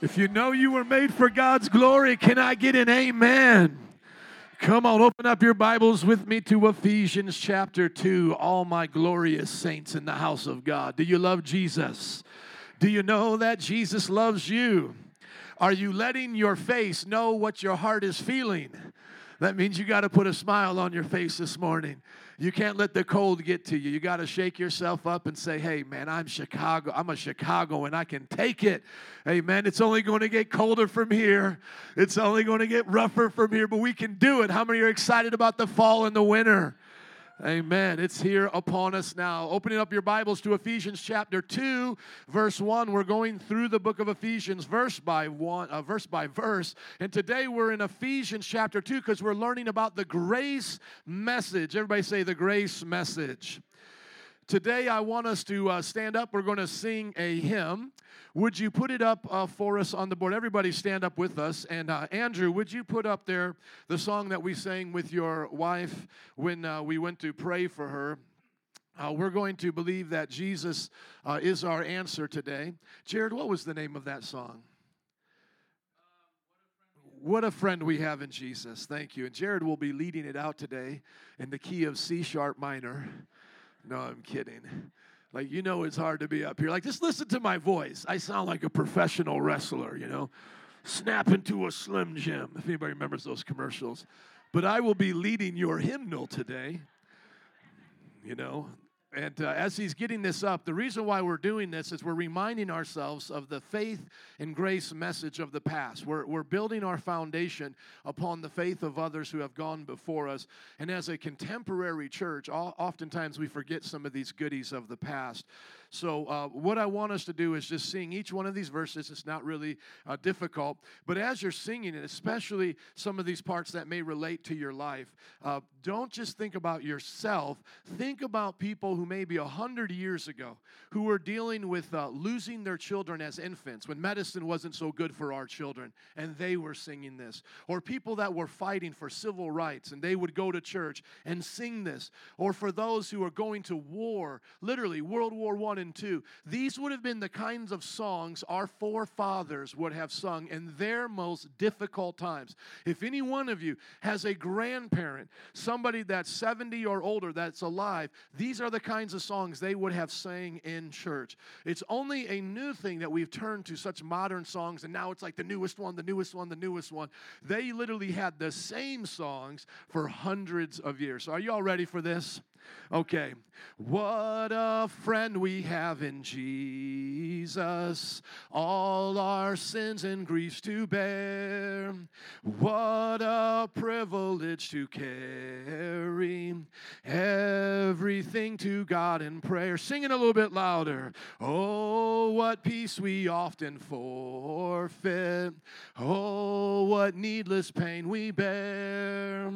If you know you were made for God's glory, can I get an amen? Come on, open up your Bibles with me to Ephesians chapter 2. All my glorious saints in the house of God. Do you love Jesus? Do you know that Jesus loves you? Are you letting your face know what your heart is feeling? That means you got to put a smile on your face this morning. You can't let the cold get to you. You got to shake yourself up and say, hey, man, I'm Chicago. I'm a Chicago and I can take it. Hey, man, it's only going to get colder from here. It's only going to get rougher from here, but we can do it. How many are excited about the fall and the winter? Amen. It's here upon us now. Opening up your Bibles to Ephesians chapter 2, verse 1. We're going through the book of Ephesians verse by one, uh, verse by verse. And today we're in Ephesians chapter 2 because we're learning about the grace message. Everybody say the grace message. Today I want us to uh, stand up. We're going to sing a hymn. Would you put it up uh, for us on the board? Everybody stand up with us. And uh, Andrew, would you put up there the song that we sang with your wife when uh, we went to pray for her? Uh, we're going to believe that Jesus uh, is our answer today. Jared, what was the name of that song? What a friend we have in Jesus. Thank you. And Jared will be leading it out today in the key of C sharp minor. No, I'm kidding. Like, you know, it's hard to be up here. Like, just listen to my voice. I sound like a professional wrestler, you know, snap into a Slim Jim, if anybody remembers those commercials. But I will be leading your hymnal today. You know, and uh, as he's getting this up, the reason why we're doing this is we're reminding ourselves of the faith and grace message of the past. We're, we're building our foundation upon the faith of others who have gone before us. And as a contemporary church, oftentimes we forget some of these goodies of the past. So, uh, what I want us to do is just sing each one of these verses. It's not really uh, difficult, but as you're singing it, especially some of these parts that may relate to your life, uh, don't just think about yourself. Think about people who maybe a hundred years ago who were dealing with uh, losing their children as infants when medicine wasn't so good for our children, and they were singing this, or people that were fighting for civil rights and they would go to church and sing this, or for those who are going to war, literally World War One 1 and 2. These would have been the kinds of songs our forefathers would have sung in their most difficult times. If any one of you has a grandparent, somebody that's 70 or older that's alive, these are the kinds of songs they would have sang in church. It's only a new thing that we've turned to such modern songs, and now it's like the newest one, the newest one, the newest one. They literally had the same songs for hundreds of years. So, are you all ready for this? Okay. What a friend we have in Jesus, all our sins and griefs to bear. What a privilege to carry everything to God in prayer. Sing it a little bit louder. Oh, what peace we often forfeit. Oh, what needless pain we bear.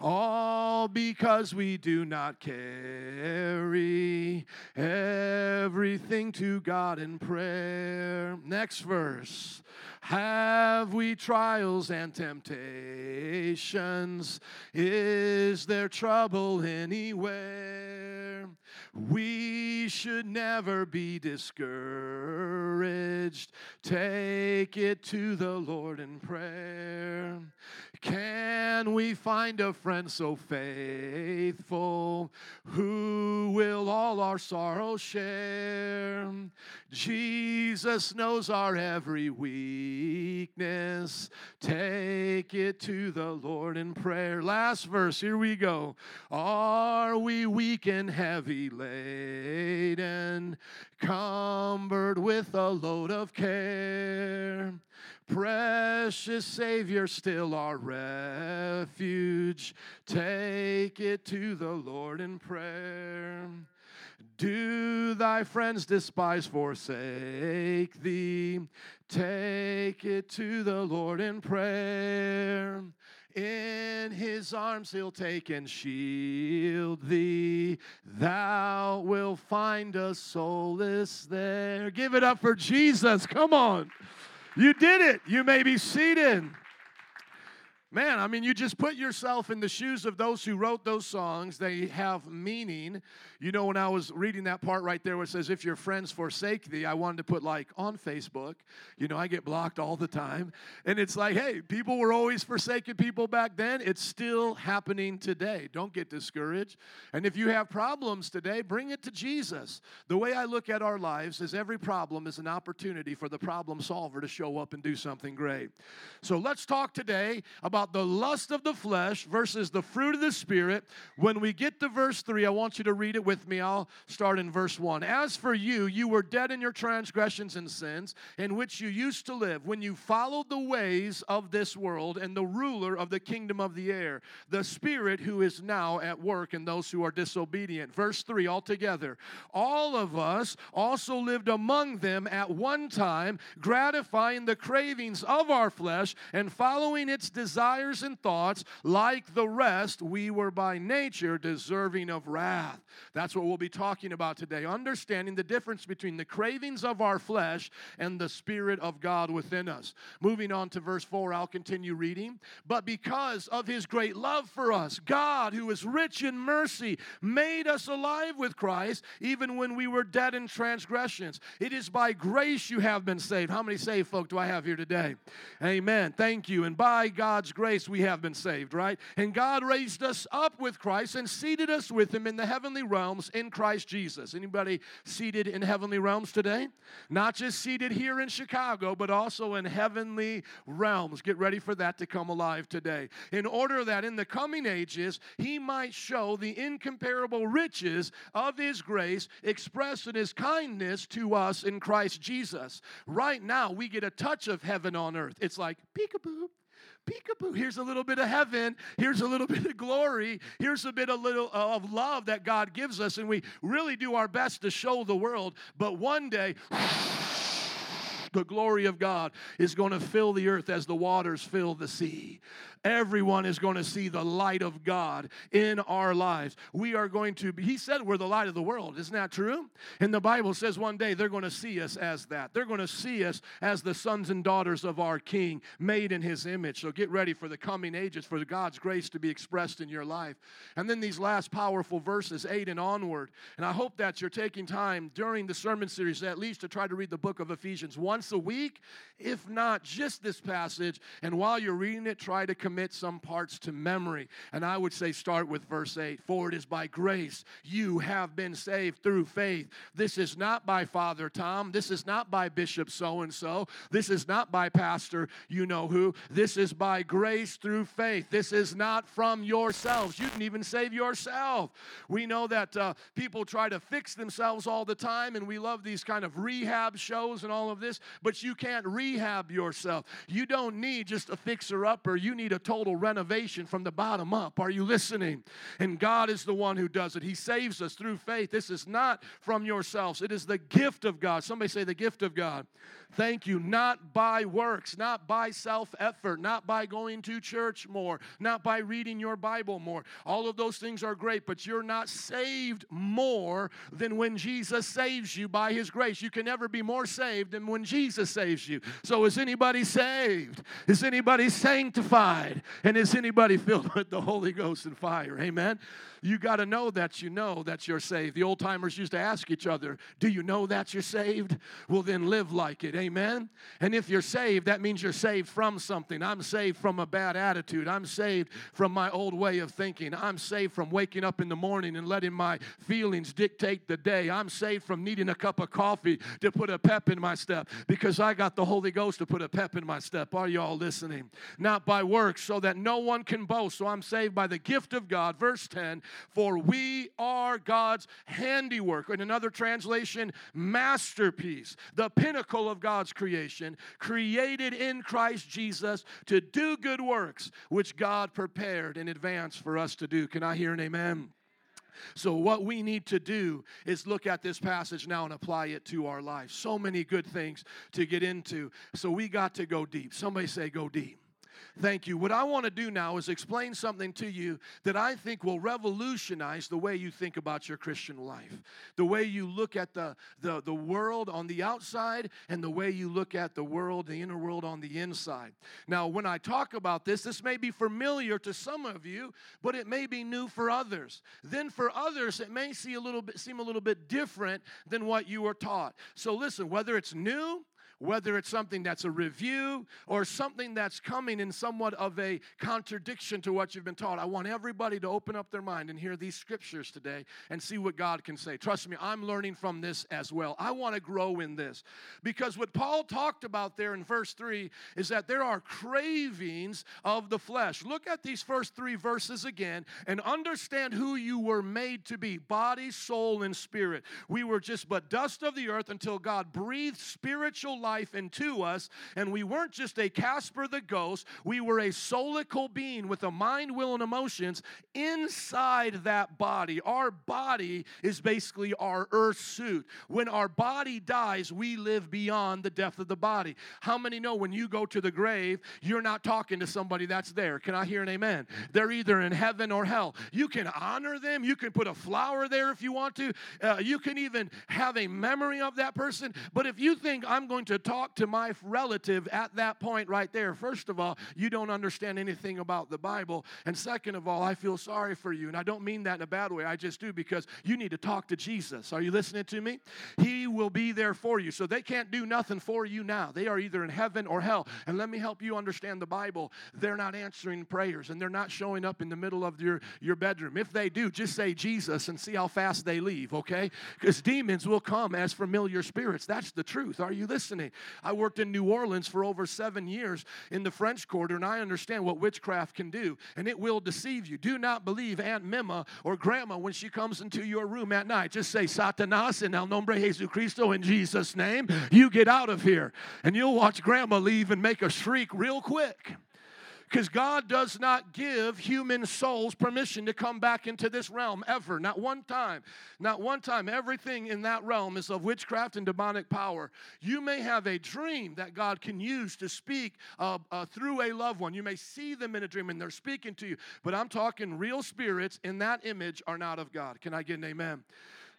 All because we do not care carry everything to God in prayer. Next verse. Have we trials and temptations? Is there trouble anywhere? We should never be discouraged. Take it to the Lord in prayer. Can we find a friend so faithful who will all our sorrows share? Jesus knows our every weakness. Take it to the Lord in prayer. Last verse, here we go. Are we weak and heavy laden, cumbered with a load of care? Precious Savior, still our refuge. Take it to the Lord in prayer. Do thy friends despise, forsake thee? Take it to the Lord in prayer. In his arms he'll take and shield thee. Thou will find a solace there. Give it up for Jesus. Come on. You did it. You may be seated. Man, I mean, you just put yourself in the shoes of those who wrote those songs. They have meaning. You know, when I was reading that part right there where it says, If your friends forsake thee, I wanted to put like on Facebook. You know, I get blocked all the time. And it's like, hey, people were always forsaking people back then. It's still happening today. Don't get discouraged. And if you have problems today, bring it to Jesus. The way I look at our lives is every problem is an opportunity for the problem solver to show up and do something great. So let's talk today about about the lust of the flesh versus the fruit of the Spirit. When we get to verse 3, I want you to read it with me. I'll start in verse 1. As for you, you were dead in your transgressions and sins, in which you used to live, when you followed the ways of this world and the ruler of the kingdom of the air, the Spirit who is now at work in those who are disobedient. Verse 3 altogether. All of us also lived among them at one time, gratifying the cravings of our flesh and following its desires desires and thoughts, like the rest, we were by nature deserving of wrath. That's what we'll be talking about today. Understanding the difference between the cravings of our flesh and the Spirit of God within us. Moving on to verse 4, I'll continue reading. But because of his great love for us, God, who is rich in mercy, made us alive with Christ, even when we were dead in transgressions. It is by grace you have been saved. How many saved folk do I have here today? Amen. Thank you. And by God's grace we have been saved, right? And God raised us up with Christ and seated us with him in the heavenly realms in Christ Jesus. Anybody seated in heavenly realms today? Not just seated here in Chicago, but also in heavenly realms. Get ready for that to come alive today. In order that in the coming ages he might show the incomparable riches of his grace expressed in his kindness to us in Christ Jesus. Right now, we get a touch of heaven on earth. It's like peekaboo, peekaboo. Here's a little bit of heaven. Here's a little bit of glory. Here's a bit of little uh, of love that God gives us, and we really do our best to show the world. But one day, the glory of God is going to fill the earth as the waters fill the sea. Everyone is going to see the light of God in our lives. We are going to be, he said we're the light of the world. Isn't that true? And the Bible says one day they're going to see us as that. They're going to see us as the sons and daughters of our King, made in his image. So get ready for the coming ages, for God's grace to be expressed in your life. And then these last powerful verses, 8 and onward. And I hope that you're taking time during the sermon series at least to try to read the book of Ephesians once a week, if not just this passage. And while you're reading it, try to commit some parts to memory. And I would say start with verse 8 For it is by grace you have been saved through faith. This is not by Father Tom. This is not by Bishop so and so. This is not by Pastor you know who. This is by grace through faith. This is not from yourselves. You can even save yourself. We know that uh, people try to fix themselves all the time, and we love these kind of rehab shows and all of this, but you can't rehab yourself. You don't need just a fixer upper, you need a total renovation from the bottom up. Are you listening? And God is the one who does it. He saves us through faith. This is not from yourselves, it is the gift of God. Somebody say, the gift of God. Thank you. Not by works, not by self effort, not by going to church more, not by reading your Bible more. All of those things are great, but you're not saved more than when Jesus saves you by his grace. You can never be more saved than when Jesus saves you. So, is anybody saved? Is anybody sanctified? And is anybody filled with the Holy Ghost and fire? Amen. You got to know that you know that you're saved. The old timers used to ask each other, Do you know that you're saved? Well, then live like it. Amen. And if you're saved, that means you're saved from something. I'm saved from a bad attitude. I'm saved from my old way of thinking. I'm saved from waking up in the morning and letting my feelings dictate the day. I'm saved from needing a cup of coffee to put a pep in my step because I got the Holy Ghost to put a pep in my step. Are you all listening? Not by works, so that no one can boast. So I'm saved by the gift of God. Verse 10 For we are God's handiwork. In another translation, masterpiece, the pinnacle of God's creation, created in Christ Jesus to do good works, which God prepared in advance for us to do. Can I hear an amen? So, what we need to do is look at this passage now and apply it to our life. So many good things to get into. So, we got to go deep. Somebody say, go deep. Thank you. What I want to do now is explain something to you that I think will revolutionize the way you think about your Christian life, the way you look at the, the, the world on the outside, and the way you look at the world, the inner world on the inside. Now, when I talk about this, this may be familiar to some of you, but it may be new for others. Then for others, it may see a little bit, seem a little bit different than what you were taught. So listen, whether it's new, whether it's something that's a review or something that's coming in somewhat of a contradiction to what you've been taught. I want everybody to open up their mind and hear these scriptures today and see what God can say. Trust me, I'm learning from this as well. I want to grow in this because what Paul talked about there in verse 3 is that there are cravings of the flesh. Look at these first three verses again and understand who you were made to be body, soul, and spirit. We were just but dust of the earth until God breathed spiritual life life into us. And we weren't just a Casper the ghost, we were a soulical being with a mind, will, and emotions inside that body. Our body is basically our earth suit. When our body dies, we live beyond the death of the body. How many know when you go to the grave, you're not talking to somebody that's there? Can I hear an amen? They're either in heaven or hell. You can honor them, you can put a flower there if you want to, uh, you can even have a memory of that person. But if you think I'm going to talk to my relative at that point right there, first of all, you don't understand anything about the Bible. And second of all, I feel sorry for you. And I don't mean that in a bad way. I just do because you need to talk to Jesus. Are you listening to me? He will be there for you. So they can't do nothing for you now. They are either in heaven or hell. And let me help you understand the Bible. They're not answering prayers and they're not showing up in the middle of your, your bedroom. If they do, just say Jesus and see how fast they leave, okay? Because demons will come as familiar spirits. That's the truth. Are you listening? I worked in New Orleans for over seven years in the French Quarter, and I understand what witchcraft can do, and it will deceive you. Do not believe Aunt Mima or Grandma when she comes into your room at night. Just say, Satanas in el nombre Jesucristo in Jesus' name. You get out of here. And you'll watch Grandma leave and make a shriek real quick. Because God does not give human souls permission to come back into this realm ever. Not one time. Not one time. Everything in that realm is of witchcraft and demonic power. You may have a dream that God can use to speak uh, uh, through a loved one. You may see them in a dream and they're speaking to you. But I'm talking real spirits in that image are not of God. Can I get an amen?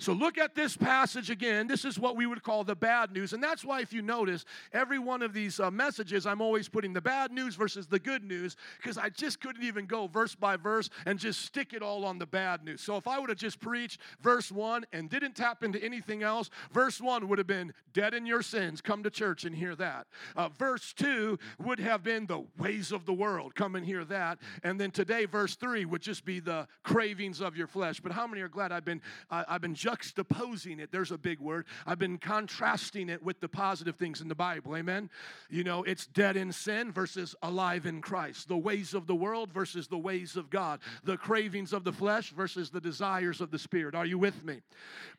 So look at this passage again. This is what we would call the bad news. And that's why, if you notice, every one of these uh, messages, I'm always putting the bad news versus the good news because I just couldn't even go verse by verse and just stick it all on the bad news. So if I would have just preached verse one and didn't tap into anything else, verse one would have been dead in your sins. Come to church and hear that. Uh, verse two would have been the ways of the world. Come and hear that. And then today, verse three would just be the cravings of your flesh. But how many are glad I've been, I've been juxtaposing it. There's a big word. I've been contrasting it with the positive things in the Bible. Amen. You know, it's dead in sin versus alive in Christ. The ways of the world versus the ways of God. The cravings of the flesh versus the desires of the spirit. Are you with me?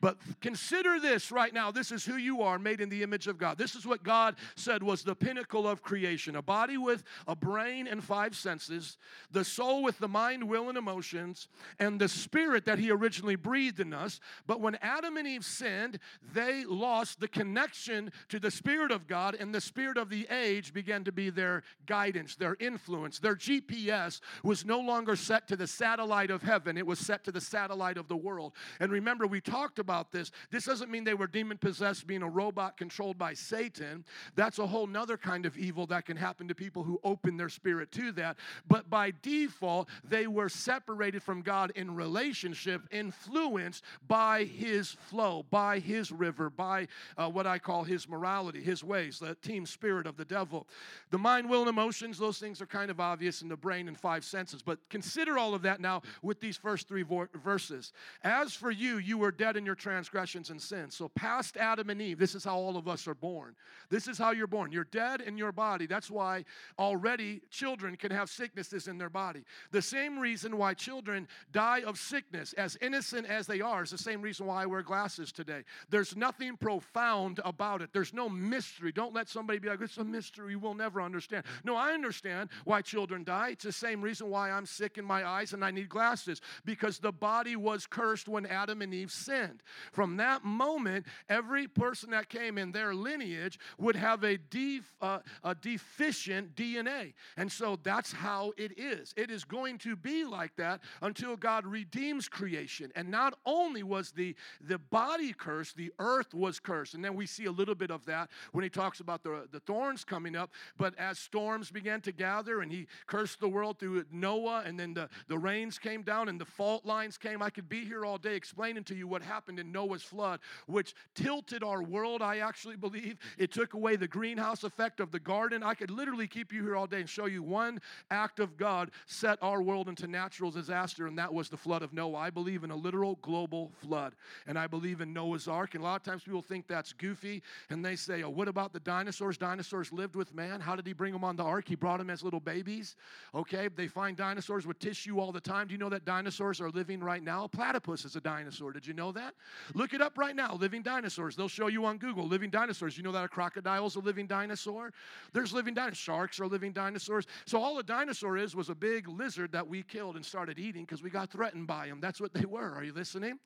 But consider this right now. This is who you are, made in the image of God. This is what God said was the pinnacle of creation a body with a brain and five senses, the soul with the mind, will, and emotions, and the spirit that He originally breathed in us. But when Adam and Eve sinned, they lost the connection to the Spirit of God, and the Spirit of the age began to be their guidance, their influence. Their GPS was no longer set to the satellite of heaven, it was set to the satellite of the world. And remember, we talked about this. This doesn't mean they were demon possessed, being a robot controlled by Satan. That's a whole nother kind of evil that can happen to people who open their spirit to that. But by default, they were separated from God in relationship, influenced by his flow, by his river, by uh, what I call his morality, his ways, the team spirit of the devil. The mind, will, and emotions, those things are kind of obvious in the brain and five senses. But consider all of that now with these first three vo- verses. As for you, you were dead in your transgressions and sins. So, past Adam and Eve, this is how all of us are born. This is how you're born. You're dead in your body. That's why already children can have sicknesses in their body. The same reason why children die of sickness, as innocent as they are, is the same reason reason why I wear glasses today. There's nothing profound about it, there's no mystery. Don't let somebody be like, it's a mystery we'll never understand. No, I understand why children die. It's the same reason why I'm sick in my eyes and I need glasses because the body was cursed when Adam and Eve sinned. From that moment, every person that came in their lineage would have a, def, uh, a deficient DNA. And so that's how it is. It is going to be like that until God redeems creation. And not only was the, the body cursed, the earth was cursed. And then we see a little bit of that when he talks about the, the thorns coming up. But as storms began to gather and he cursed the world through Noah, and then the, the rains came down and the fault lines came, I could be here all day explaining to you what happened in Noah's flood, which tilted our world, I actually believe. It took away the greenhouse effect of the garden. I could literally keep you here all day and show you one act of God set our world into natural disaster, and that was the flood of Noah. I believe in a literal global flood, and I believe in Noah's Ark. And a lot of times people think that's goofy, and they say, Oh, what about the dinosaurs? Dinosaurs lived with man. How did he bring them on the ark? He brought them as little babies. Okay, they find dinosaurs with tissue all the time. Do you know that dinosaurs are living right now? Platypus is a dinosaur. Did you know that? Look it up right now. Living dinosaurs. They'll show you on Google. Living dinosaurs. You know that a crocodile is a living dinosaur? There's living dinosaurs. Sharks are living dinosaurs. So all a dinosaur is was a big lizard that we killed and started eating because we got threatened by them. That's what they were. Are you listening?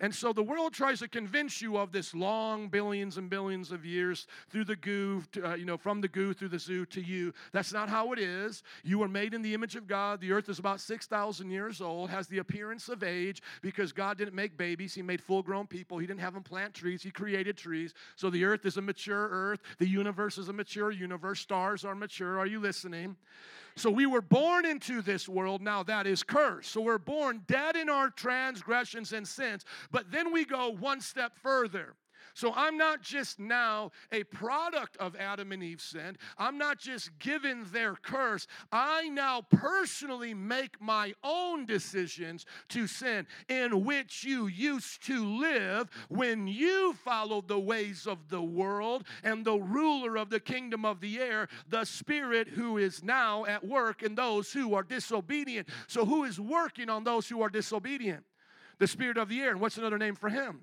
And so the world tries to convince you of this long billions and billions of years through the goo, uh, you know, from the goo through the zoo to you. That's not how it is. You were made in the image of God. The earth is about 6,000 years old, has the appearance of age because God didn't make babies. He made full grown people. He didn't have them plant trees. He created trees. So the earth is a mature earth. The universe is a mature universe. Stars are mature. Are you listening? So we were born into this world, now that is cursed. So we're born dead in our transgressions and sins. But then we go one step further. So I'm not just now a product of Adam and Eve's sin. I'm not just given their curse. I now personally make my own decisions to sin in which you used to live when you followed the ways of the world and the ruler of the kingdom of the air, the spirit who is now at work in those who are disobedient. So who is working on those who are disobedient? The spirit of the air. And what's another name for him?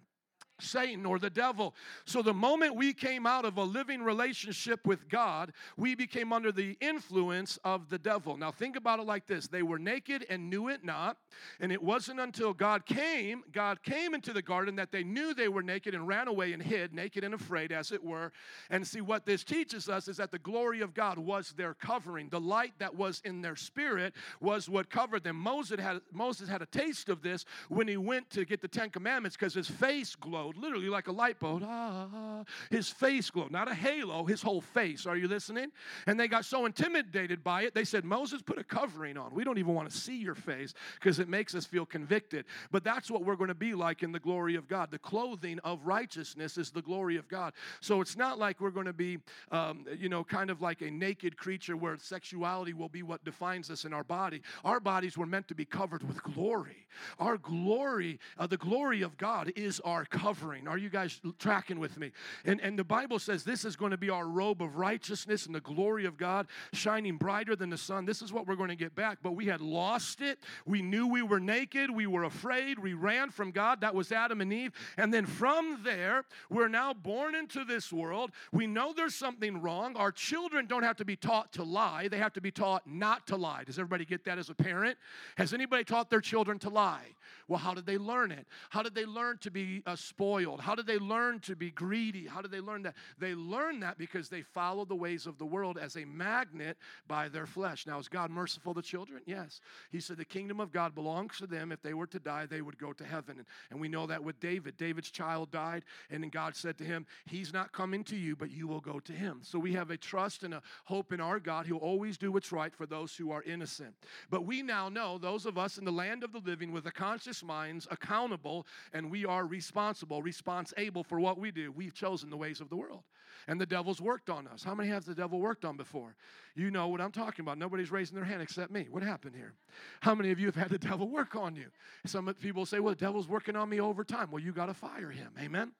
Satan or the devil. So the moment we came out of a living relationship with God, we became under the influence of the devil. Now think about it like this. They were naked and knew it not, and it wasn't until God came, God came into the garden that they knew they were naked and ran away and hid, naked and afraid as it were. And see what this teaches us is that the glory of God was their covering. The light that was in their spirit was what covered them. Moses had Moses had a taste of this when he went to get the 10 commandments because his face glowed glowed, literally like a light bulb. Ah, his face glowed, not a halo, his whole face. Are you listening? And they got so intimidated by it, they said, Moses, put a covering on. We don't even want to see your face because it makes us feel convicted. But that's what we're going to be like in the glory of God. The clothing of righteousness is the glory of God. So it's not like we're going to be, um, you know, kind of like a naked creature where sexuality will be what defines us in our body. Our bodies were meant to be covered with glory. Our glory, uh, the glory of God is our covering covering. Are you guys tracking with me? And, and the Bible says this is going to be our robe of righteousness and the glory of God shining brighter than the sun. This is what we're going to get back. But we had lost it. We knew we were naked. We were afraid. We ran from God. That was Adam and Eve. And then from there, we're now born into this world. We know there's something wrong. Our children don't have to be taught to lie, they have to be taught not to lie. Does everybody get that as a parent? Has anybody taught their children to lie? Well, how did they learn it? How did they learn to be spoiled? spoiled? How did they learn to be greedy? How did they learn that? They learned that because they followed the ways of the world as a magnet by their flesh. Now, is God merciful to children? Yes. He said the kingdom of God belongs to them. If they were to die, they would go to heaven. And, and we know that with David. David's child died, and then God said to him, He's not coming to you, but you will go to him. So we have a trust and a hope in our God. He'll always do what's right for those who are innocent. But we now know, those of us in the land of the living with a conscious minds, accountable, and we are responsible response able for what we do. We've chosen the ways of the world. And the devil's worked on us. How many has the devil worked on before? You know what I'm talking about. Nobody's raising their hand except me. What happened here? How many of you have had the devil work on you? Some people say, well, the devil's working on me over time. Well, you got to fire him. Amen?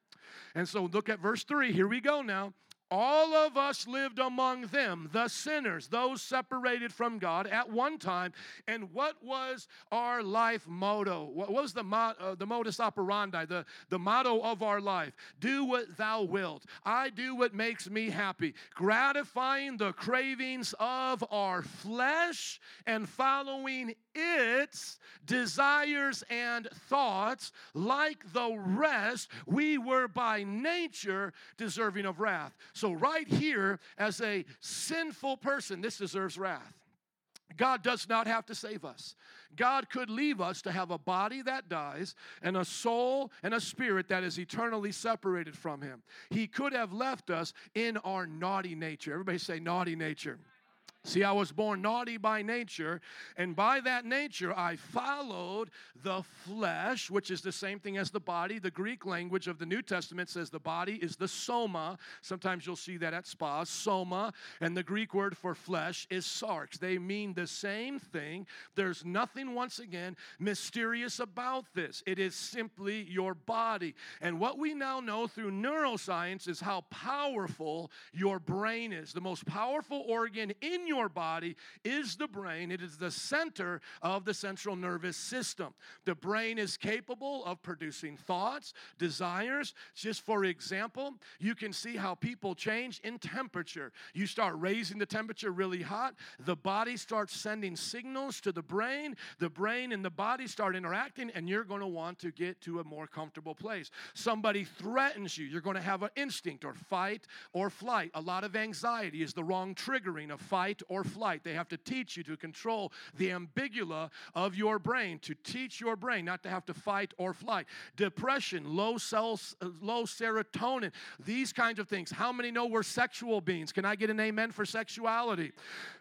And so look at verse 3. Here we go now. All of us lived among them, the sinners, those separated from God at one time. And what was our life motto? What was the, uh, the modus operandi, the, the motto of our life? Do what thou wilt. I do what makes me happy, gratifying the cravings of our flesh and following its desires and thoughts. Like the rest, we were by nature deserving of wrath. So, right here, as a sinful person, this deserves wrath. God does not have to save us. God could leave us to have a body that dies and a soul and a spirit that is eternally separated from Him. He could have left us in our naughty nature. Everybody say, naughty nature. See, I was born naughty by nature, and by that nature I followed the flesh, which is the same thing as the body. The Greek language of the New Testament says the body is the soma. Sometimes you'll see that at spas, soma, and the Greek word for flesh is sarx. They mean the same thing. There's nothing, once again, mysterious about this. It is simply your body. And what we now know through neuroscience is how powerful your brain is. The most powerful organ in your body is the brain. It is the center of the central nervous system. The brain is capable of producing thoughts, desires. Just for example, you can see how people change in temperature. You start raising the temperature really hot, the body starts sending signals to the brain. The brain and the body start interacting, and you're going to want to get to a more comfortable place. Somebody threatens you, you're going to have an instinct or fight or flight. A lot of anxiety is the wrong triggering of fight or flight. They have to teach you to control the amygdala of your brain, to teach your brain not to have to fight or flight. Depression, low cells, uh, low serotonin, these kinds of things. How many know we're sexual beings? Can I get an amen for sexuality?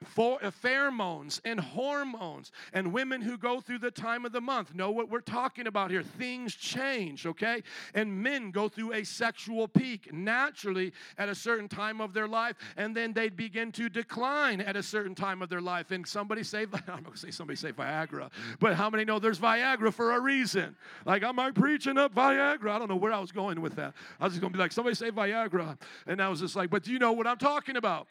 For uh, pheromones and hormones, and women who go through the time of the month know what we're talking about here. Things change, okay? And men go through a sexual peak naturally at a certain time of their life, and then they begin to decline at a certain time of their life. And somebody say, I'm going to say somebody say Viagra, but how many know there's Viagra for a reason? Like, am I preaching up Viagra? I don't know where I was going with that. I was just going to be like, somebody say Viagra. And I was just like, but do you know what I'm talking about?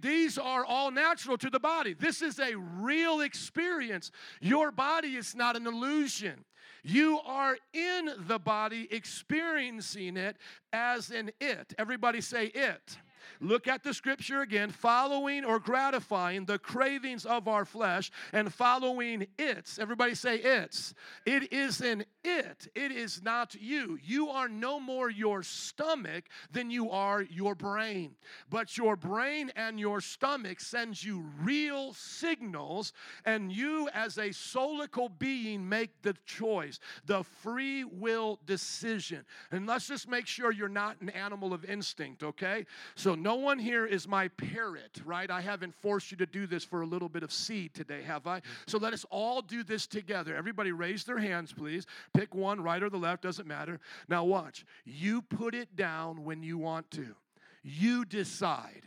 These are all natural to the body. This is a real experience. Your body is not an illusion. You are in the body experiencing it as an it. Everybody say it. Look at the scripture again following or gratifying the cravings of our flesh and following its. Everybody say its. It is an it. It is not you. You are no more your stomach than you are your brain. But your brain and your stomach sends you real signals, and you, as a soulical being, make the choice, the free will decision. And let's just make sure you're not an animal of instinct, okay? So, no one here is my parrot, right? I haven't forced you to do this for a little bit of seed today, have I? Mm-hmm. So, let us all do this together. Everybody, raise their hands, please. Pick one, right or the left, doesn't matter. Now, watch. You put it down when you want to, you decide.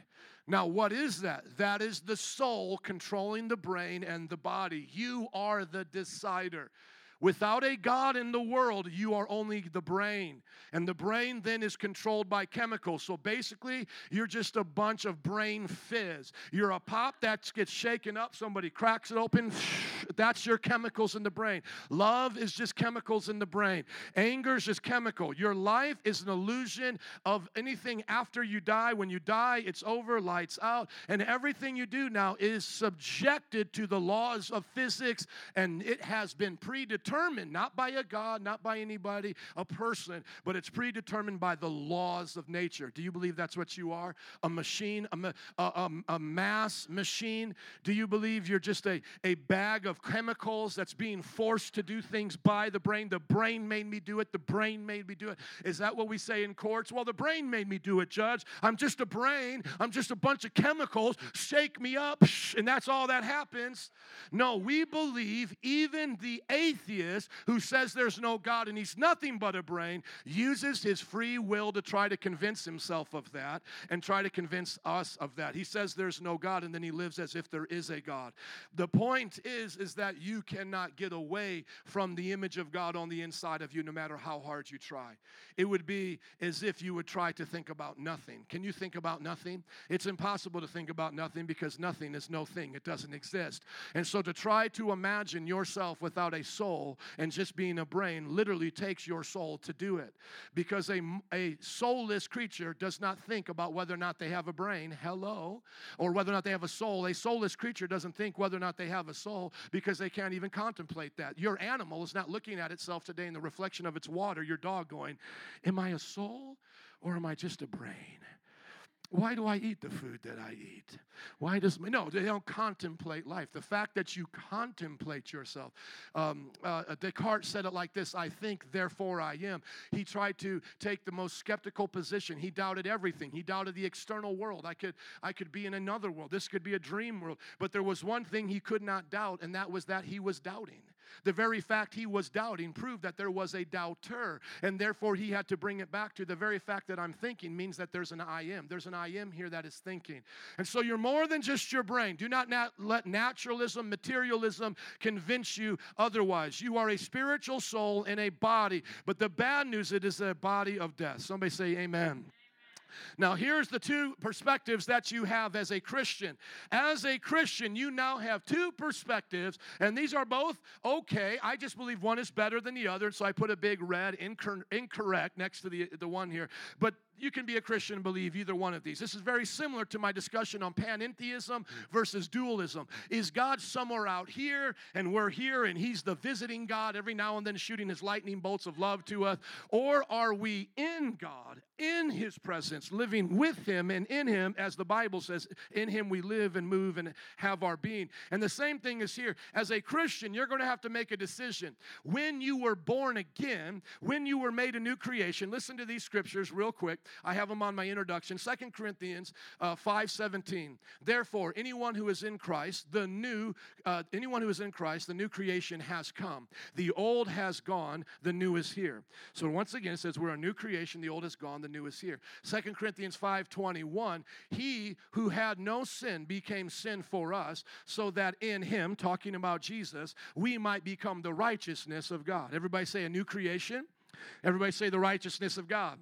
Now, what is that? That is the soul controlling the brain and the body. You are the decider. Without a God in the world, you are only the brain. And the brain then is controlled by chemicals. So basically, you're just a bunch of brain fizz. You're a pop that gets shaken up, somebody cracks it open, that's your chemicals in the brain. Love is just chemicals in the brain. Anger is just chemical. Your life is an illusion of anything after you die. When you die, it's over, lights out. And everything you do now is subjected to the laws of physics, and it has been predetermined predetermined, not by a God, not by anybody, a person, but it's predetermined by the laws of nature. Do you believe that's what you are? A machine, a, a, a mass machine? Do you believe you're just a, a bag of chemicals that's being forced to do things by the brain? The brain made me do it, the brain made me do it. Is that what we say in courts? Well, the brain made me do it, judge. I'm just a brain, I'm just a bunch of chemicals. Shake me up, and that's all that happens. No, we believe even the atheist atheist who says there's no God and he's nothing but a brain uses his free will to try to convince himself of that and try to convince us of that. He says there's no God and then he lives as if there is a God. The point is is that you cannot get away from the image of God on the inside of you no matter how hard you try. It would be as if you would try to think about nothing. Can you think about nothing? It's impossible to think about nothing because nothing is no thing. It doesn't exist. And so to try to imagine yourself without a soul and just being a brain literally takes your soul to do it. Because a, a soulless creature does not think about whether or not they have a brain, hello, or whether or not they have a soul. A soulless creature doesn't think whether or not they have a soul because they can't even contemplate that. Your animal is not looking at itself today in the reflection of its water, your dog going, Am I a soul or am I just a brain? Why do I eat the food that I eat? Why does no? They don't contemplate life. The fact that you contemplate yourself. Um, uh, Descartes said it like this: "I think, therefore I am." He tried to take the most skeptical position. He doubted everything. He doubted the external world. I could, I could be in another world. This could be a dream world. But there was one thing he could not doubt, and that was that he was doubting. The very fact he was doubting proved that there was a doubter, and therefore he had to bring it back to the very fact that I'm thinking means that there's an I am. There's an I am here that is thinking. And so you're more than just your brain. Do not nat- let naturalism, materialism convince you otherwise. You are a spiritual soul in a body, but the bad news it is a body of death. Somebody say amen. Now, here's the two perspectives that you have as a Christian. As a Christian, you now have two perspectives, and these are both okay. I just believe one is better than the other, so I put a big red incorrect next to the, the one here. But you can be a Christian and believe either one of these. This is very similar to my discussion on panentheism versus dualism. Is God somewhere out here and we're here and He's the visiting God every now and then shooting His lightning bolts of love to us? Or are we in God, in His presence, living with Him and in Him, as the Bible says, in Him we live and move and have our being? And the same thing is here. As a Christian, you're going to have to make a decision. When you were born again, when you were made a new creation, listen to these scriptures real quick. I have them on my introduction. Second Corinthians uh, 5.17. Therefore, anyone who is in Christ, the new, uh, anyone who is in Christ, the new creation has come. The old has gone, the new is here. So once again, it says we're a new creation, the old is gone, the new is here. Second Corinthians 5.21, he who had no sin became sin for us, so that in him, talking about Jesus, we might become the righteousness of God. Everybody say a new creation. Everybody say the righteousness of God.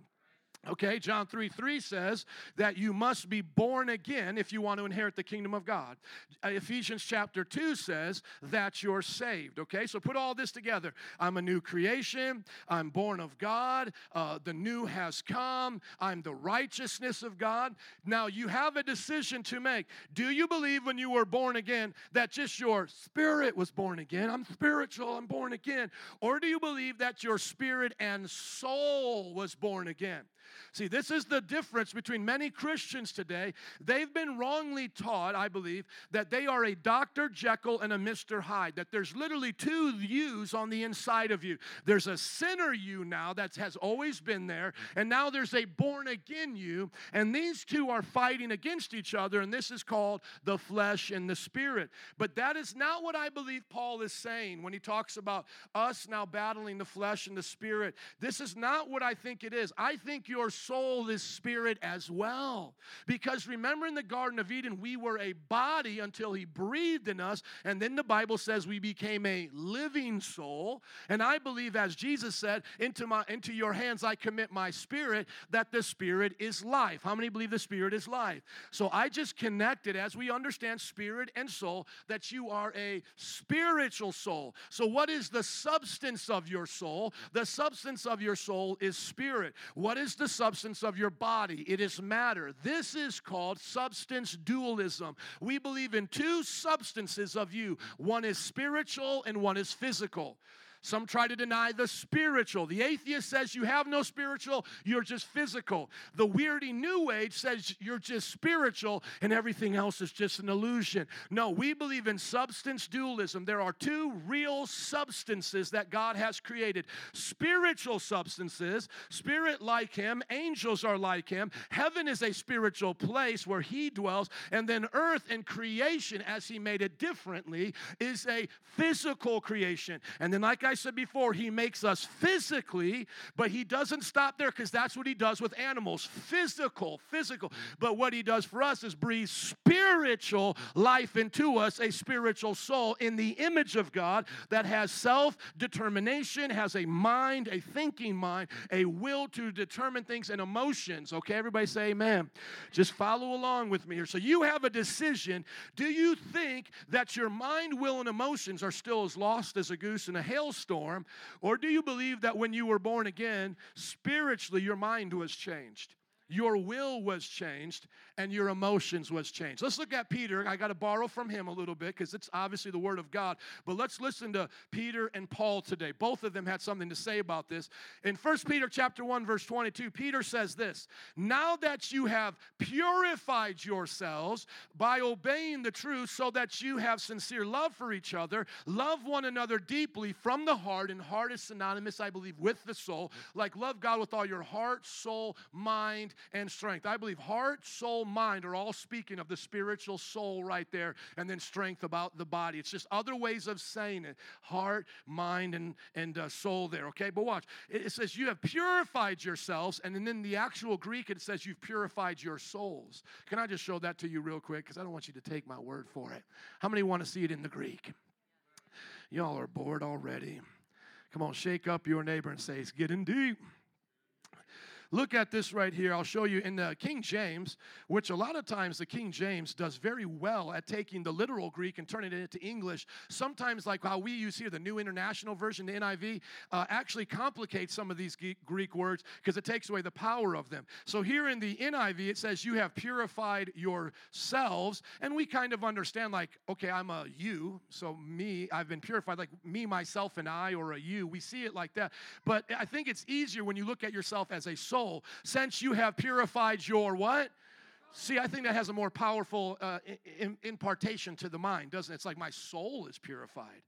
Okay, John 3 3 says that you must be born again if you want to inherit the kingdom of God. Uh, Ephesians chapter 2 says that you're saved. Okay, so put all this together. I'm a new creation. I'm born of God. Uh, the new has come. I'm the righteousness of God. Now you have a decision to make. Do you believe when you were born again that just your spirit was born again? I'm spiritual, I'm born again. Or do you believe that your spirit and soul was born again? See, this is the difference between many Christians today. They've been wrongly taught, I believe, that they are a Dr. Jekyll and a Mr. Hyde, that there's literally two yous on the inside of you. There's a sinner you now that has always been there, and now there's a born again you, and these two are fighting against each other, and this is called the flesh and the spirit. But that is not what I believe Paul is saying when he talks about us now battling the flesh and the spirit. This is not what I think it is. I think your soul is spirit as well. Because remember in the Garden of Eden, we were a body until He breathed in us, and then the Bible says we became a living soul. And I believe, as Jesus said, into, my, into your hands I commit my spirit, that the spirit is life. How many believe the spirit is life? So I just connected as we understand spirit and soul that you are a spiritual soul. So, what is the substance of your soul? The substance of your soul is spirit. What is the substance of your body, it is matter. This is called substance dualism. We believe in two substances of you one is spiritual and one is physical. Some try to deny the spiritual. The atheist says you have no spiritual, you're just physical. The weirdy New Age says you're just spiritual and everything else is just an illusion. No, we believe in substance dualism. There are two real substances that God has created spiritual substances, spirit like Him, angels are like Him. Heaven is a spiritual place where He dwells, and then earth and creation, as He made it differently, is a physical creation. And then, like I I said before, He makes us physically, but He doesn't stop there because that's what He does with animals physical, physical. But what He does for us is breathe spiritual life into us, a spiritual soul in the image of God that has self determination, has a mind, a thinking mind, a will to determine things and emotions. Okay, everybody say amen. Just follow along with me here. So you have a decision. Do you think that your mind, will, and emotions are still as lost as a goose in a hailstorm? Storm, or do you believe that when you were born again, spiritually your mind was changed? your will was changed and your emotions was changed. Let's look at peter. I got to borrow from him a little bit because it's obviously the word of god but let's listen to peter and paul today. Both of them had something to say about this. In 1 peter chapter 1 verse 22 peter says this now that you have purified yourselves by obeying the truth so that you have sincere love for each other love one another deeply from the heart and heart is synonymous i believe with the soul like love god with all your heart soul mind and strength. I believe heart, soul, mind are all speaking of the spiritual soul right there, and then strength about the body. It's just other ways of saying it heart, mind, and, and uh, soul there, okay? But watch. It, it says, You have purified yourselves, and then in the actual Greek, it says, You've purified your souls. Can I just show that to you real quick? Because I don't want you to take my word for it. How many want to see it in the Greek? Y'all are bored already. Come on, shake up your neighbor and say, It's getting deep. Look at this right here. I'll show you in the King James, which a lot of times the King James does very well at taking the literal Greek and turning it into English. Sometimes, like how we use here, the New International Version, the NIV, uh, actually complicates some of these Greek words because it takes away the power of them. So here in the NIV, it says, You have purified yourselves. And we kind of understand, like, okay, I'm a you, so me, I've been purified, like me, myself, and I, or a you. We see it like that. But I think it's easier when you look at yourself as a soul soul, since you have purified your what? See, I think that has a more powerful uh, impartation to the mind, doesn't it? It's like my soul is purified.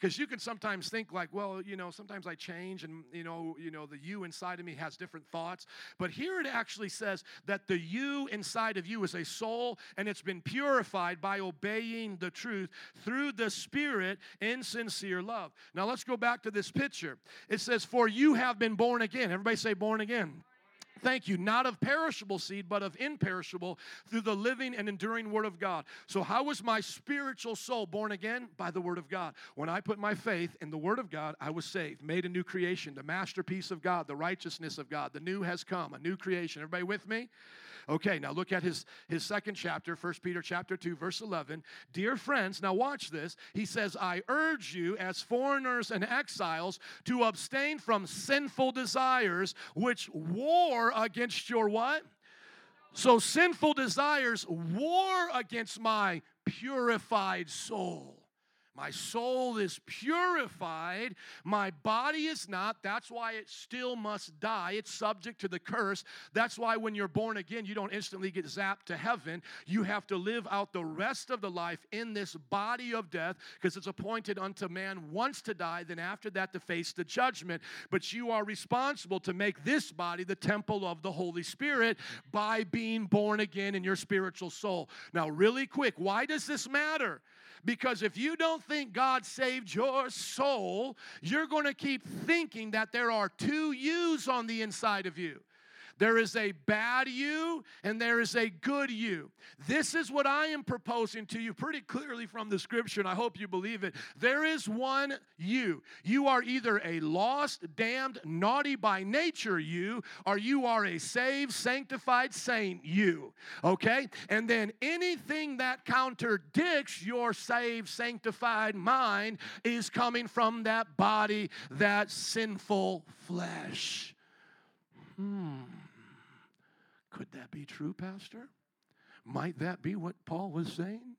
Because you can sometimes think like well you know sometimes i change and you know you know the you inside of me has different thoughts. But here it actually says that the you inside of you is a soul and it's been purified by obeying the truth through the spirit in sincere love. Now let's go back to this picture. It says for you have been born again. Everybody say born again Thank you, not of perishable seed, but of imperishable through the living and enduring Word of God. So, how was my spiritual soul born again? By the Word of God. When I put my faith in the Word of God, I was saved, made a new creation, the masterpiece of God, the righteousness of God. The new has come, a new creation. Everybody with me? Okay, now look at his, his second chapter, 1 Peter chapter 2, verse 11. Dear friends, now watch this. He says, I urge you as foreigners and exiles to abstain from sinful desires which war against your what? So sinful desires war against my purified soul. My soul is purified. My body is not. That's why it still must die. It's subject to the curse. That's why when you're born again, you don't instantly get zapped to heaven. You have to live out the rest of the life in this body of death because it's appointed unto man once to die, then after that to face the judgment. But you are responsible to make this body the temple of the Holy Spirit by being born again in your spiritual soul. Now, really quick, why does this matter? Because if you don't think God saved your soul, you're going to keep thinking that there are two yous on the inside of you. There is a bad you and there is a good you. This is what I am proposing to you pretty clearly from the scripture, and I hope you believe it. There is one you. You are either a lost, damned, naughty by nature you, or you are a saved, sanctified saint you. Okay? And then anything that contradicts your saved, sanctified mind is coming from that body, that sinful flesh. Hmm. Could that be true, Pastor? Might that be what Paul was saying?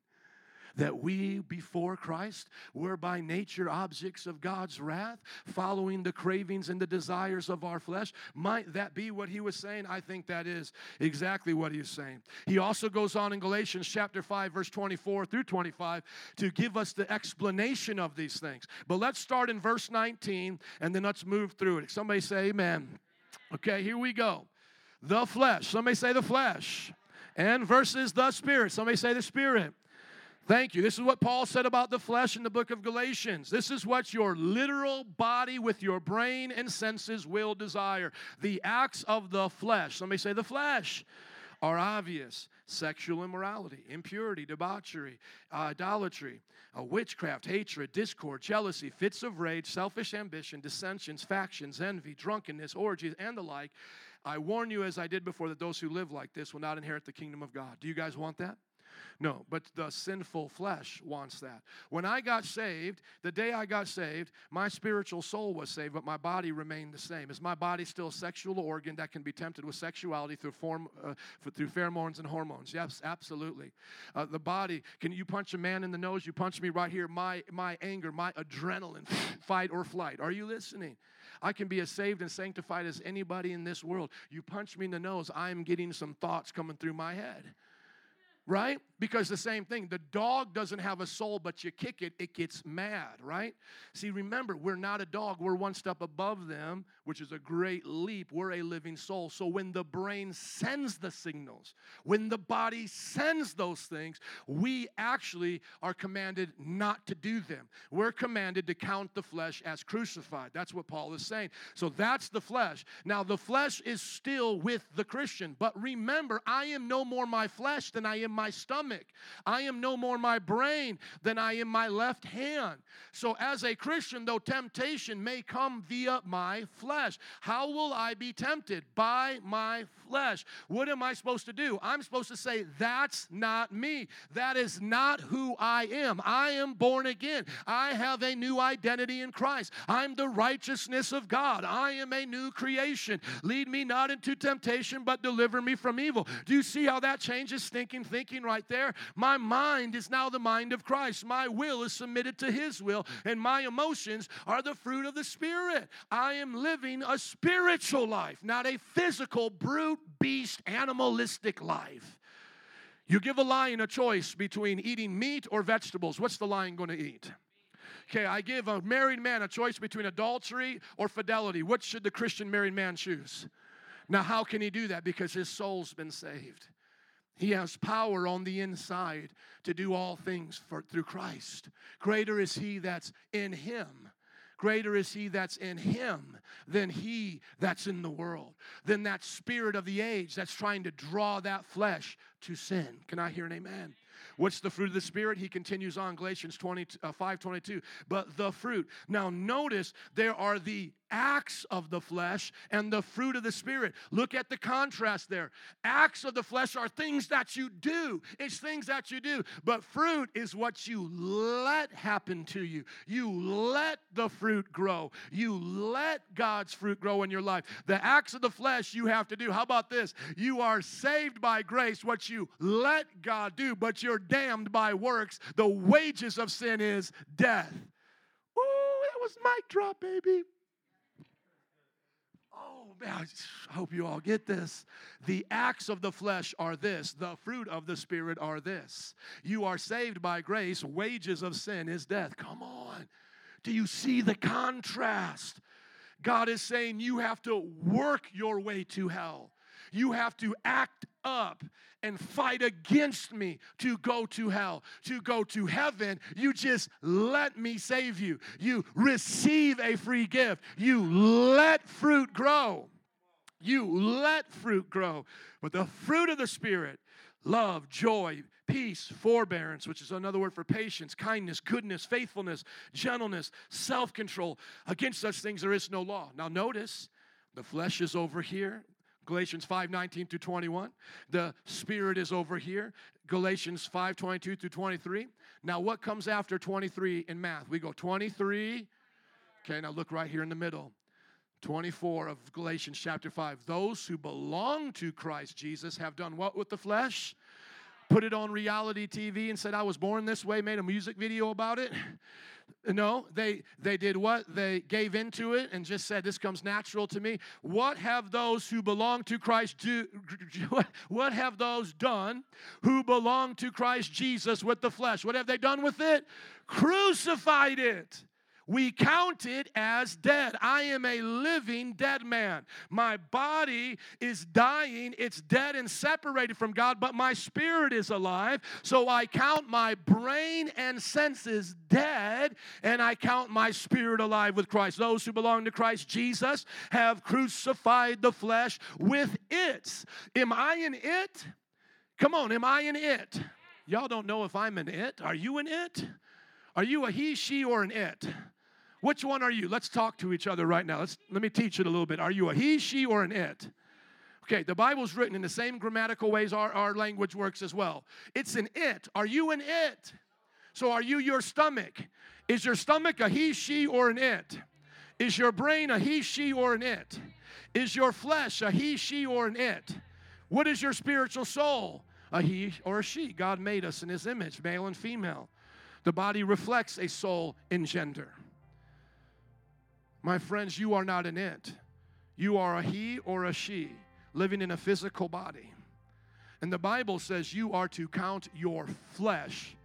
That we before Christ were by nature objects of God's wrath, following the cravings and the desires of our flesh. Might that be what he was saying? I think that is exactly what he's saying. He also goes on in Galatians chapter 5, verse 24 through 25 to give us the explanation of these things. But let's start in verse 19 and then let's move through it. Somebody say amen. Okay, here we go. The flesh. Somebody say the flesh. And versus the spirit. Somebody say the spirit. Thank you. This is what Paul said about the flesh in the book of Galatians. This is what your literal body with your brain and senses will desire. The acts of the flesh. Somebody say the flesh are obvious sexual immorality, impurity, debauchery, idolatry, uh, witchcraft, hatred, discord, jealousy, fits of rage, selfish ambition, dissensions, factions, envy, drunkenness, orgies, and the like. I warn you, as I did before, that those who live like this will not inherit the kingdom of God. Do you guys want that? No, but the sinful flesh wants that. When I got saved, the day I got saved, my spiritual soul was saved, but my body remained the same. Is my body still a sexual organ that can be tempted with sexuality through form, uh, through pheromones and hormones? Yes, absolutely. Uh, the body, can you punch a man in the nose? You punch me right here. My my anger, my adrenaline, fight or flight. Are you listening? I can be as saved and sanctified as anybody in this world. You punch me in the nose, I am getting some thoughts coming through my head right? Because the same thing, the dog doesn't have a soul, but you kick it, it gets mad, right? See, remember, we're not a dog, we're one step above them, which is a great leap. We're a living soul. So when the brain sends the signals, when the body sends those things, we actually are commanded not to do them. We're commanded to count the flesh as crucified. That's what Paul is saying. So that's the flesh. Now, the flesh is still with the Christian, but remember, I am no more my flesh than I am my stomach. I am no more my brain than I am my left hand. So, as a Christian, though temptation may come via my flesh, how will I be tempted? By my flesh. What am I supposed to do? I'm supposed to say, That's not me. That is not who I am. I am born again. I have a new identity in Christ. I'm the righteousness of God. I am a new creation. Lead me not into temptation, but deliver me from evil. Do you see how that changes thinking, thinking? thinking right there. My mind is now the mind of Christ. My will is submitted to His will, and my emotions are the fruit of the Spirit. I am living a spiritual life, not a physical, brute, beast, animalistic life. You give a lion a choice between eating meat or vegetables. What's the lion going to eat? Okay, I give a married man a choice between adultery or fidelity. What should the Christian married man choose? Now, how can he do that? Because his soul's been saved. He has power on the inside to do all things for, through Christ. Greater is He that's in Him. Greater is He that's in Him than He that's in the world, than that spirit of the age that's trying to draw that flesh to sin. Can I hear an amen? What's the fruit of the Spirit? He continues on, Galatians 20, uh, 5 22. But the fruit. Now, notice there are the acts of the flesh and the fruit of the Spirit. Look at the contrast there. Acts of the flesh are things that you do, it's things that you do. But fruit is what you let happen to you. You let the fruit grow, you let God's fruit grow in your life. The acts of the flesh you have to do. How about this? You are saved by grace, what you let God do, but you're damned by works. The wages of sin is death. Ooh, that was mic drop, baby. Oh, man, I hope you all get this. The acts of the flesh are this, the fruit of the Spirit are this. You are saved by grace, wages of sin is death. Come on. Do you see the contrast? God is saying you have to work your way to hell. You have to act up and fight against me to go to hell, to go to heaven. You just let me save you. You receive a free gift. You let fruit grow. You let fruit grow. But the fruit of the Spirit love, joy, peace, forbearance, which is another word for patience, kindness, goodness, faithfulness, gentleness, self control. Against such things there is no law. Now, notice the flesh is over here, Galatians 5 19 through 21. The Spirit is over here. Galatians 5 22 through 23. Now, what comes after 23 in math? We go 23. Okay, now look right here in the middle. 24 of Galatians chapter 5. Those who belong to Christ Jesus have done what with the flesh? Put it on reality TV and said, I was born this way, made a music video about it. No, they they did what? They gave into it and just said, This comes natural to me. What have those who belong to Christ do? What have those done who belong to Christ Jesus with the flesh? What have they done with it? Crucified it. We count it as dead. I am a living dead man. My body is dying, it's dead and separated from God, but my spirit is alive. So I count my brain and senses dead, and I count my spirit alive with Christ. Those who belong to Christ Jesus have crucified the flesh with its. Am I in it? Come on, am I in it? Y'all don't know if I'm in it. Are you in it? Are you a he, she, or an it? Which one are you? Let's talk to each other right now. Let's, let me teach it a little bit. Are you a he, she, or an it? Okay, the Bible's written in the same grammatical ways our, our language works as well. It's an it. Are you an it? So are you your stomach? Is your stomach a he, she, or an it? Is your brain a he, she, or an it? Is your flesh a he, she, or an it? What is your spiritual soul? A he or a she. God made us in his image, male and female. The body reflects a soul in gender. My friends, you are not an it. You are a he or a she living in a physical body. And the Bible says you are to count your flesh.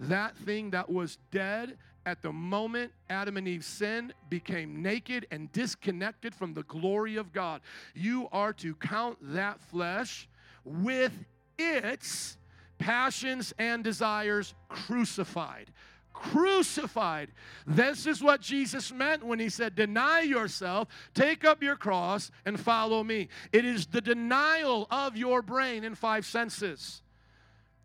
That thing that was dead at the moment Adam and Eve sinned became naked and disconnected from the glory of God. You are to count that flesh with its passions and desires crucified crucified. This is what Jesus meant when he said, Deny yourself, take up your cross, and follow me. It is the denial of your brain and five senses.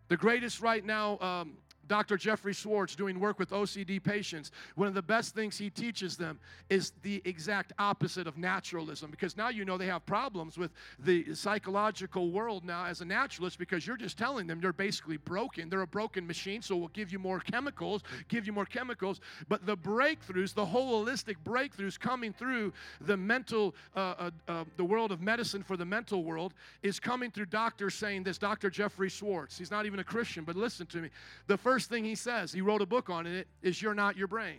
The greatest right now um, Dr. Jeffrey Schwartz doing work with OCD patients, one of the best things he teaches them is the exact opposite of naturalism because now you know they have problems with the psychological world now as a naturalist because you're just telling them they're basically broken. They're a broken machine, so we'll give you more chemicals, give you more chemicals. But the breakthroughs, the holistic breakthroughs coming through the mental, uh, uh, uh, the world of medicine for the mental world is coming through doctors saying this. Dr. Jeffrey Schwartz, he's not even a Christian, but listen to me. The first first thing he says, he wrote a book on it, is you're not your brain.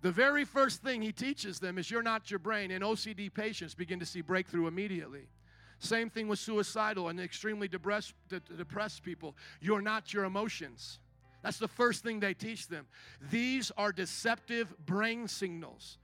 The very first thing he teaches them is you're not your brain, and OCD patients begin to see breakthrough immediately. Same thing with suicidal and extremely depressed, depressed people. You're not your emotions. That's the first thing they teach them. These are deceptive brain signals.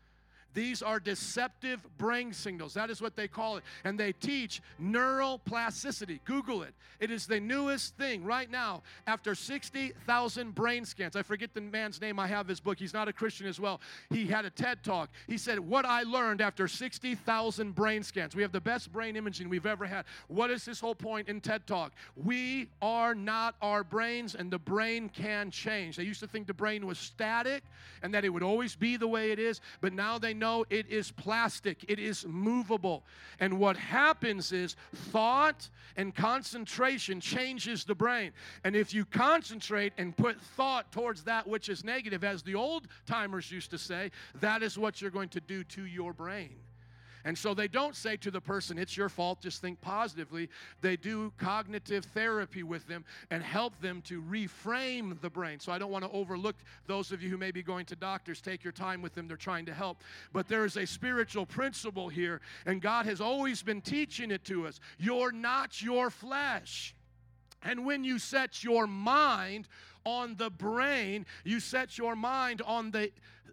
These are deceptive brain signals. That is what they call it. And they teach neuroplasticity. Google it. It is the newest thing right now after 60,000 brain scans. I forget the man's name. I have his book. He's not a Christian as well. He had a TED talk. He said, What I learned after 60,000 brain scans. We have the best brain imaging we've ever had. What is his whole point in TED talk? We are not our brains, and the brain can change. They used to think the brain was static and that it would always be the way it is, but now they know it is plastic, it is movable. And what happens is thought and concentration changes the brain. And if you concentrate and put thought towards that which is negative, as the old timers used to say, that is what you're going to do to your brain. And so they don't say to the person, it's your fault, just think positively. They do cognitive therapy with them and help them to reframe the brain. So I don't want to overlook those of you who may be going to doctors. Take your time with them, they're trying to help. But there is a spiritual principle here, and God has always been teaching it to us. You're not your flesh. And when you set your mind on the brain, you set your mind on the